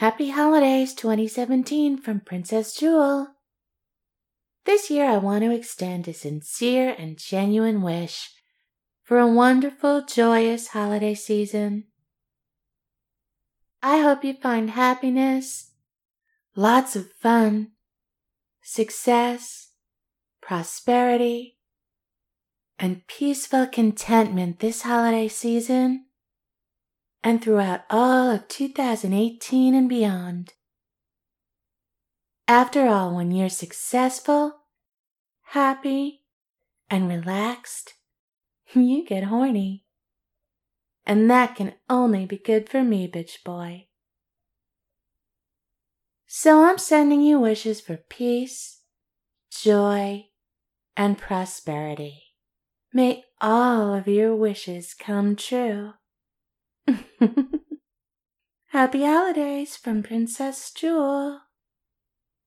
Happy Holidays 2017 from Princess Jewel. This year, I want to extend a sincere and genuine wish for a wonderful, joyous holiday season. I hope you find happiness, lots of fun, success, prosperity, and peaceful contentment this holiday season and throughout all of 2018 and beyond. After all, when you're successful, happy, and relaxed, you get horny. And that can only be good for me, bitch boy. So I'm sending you wishes for peace, joy, and prosperity. May all of your wishes come true. Happy holidays from Princess Jewel.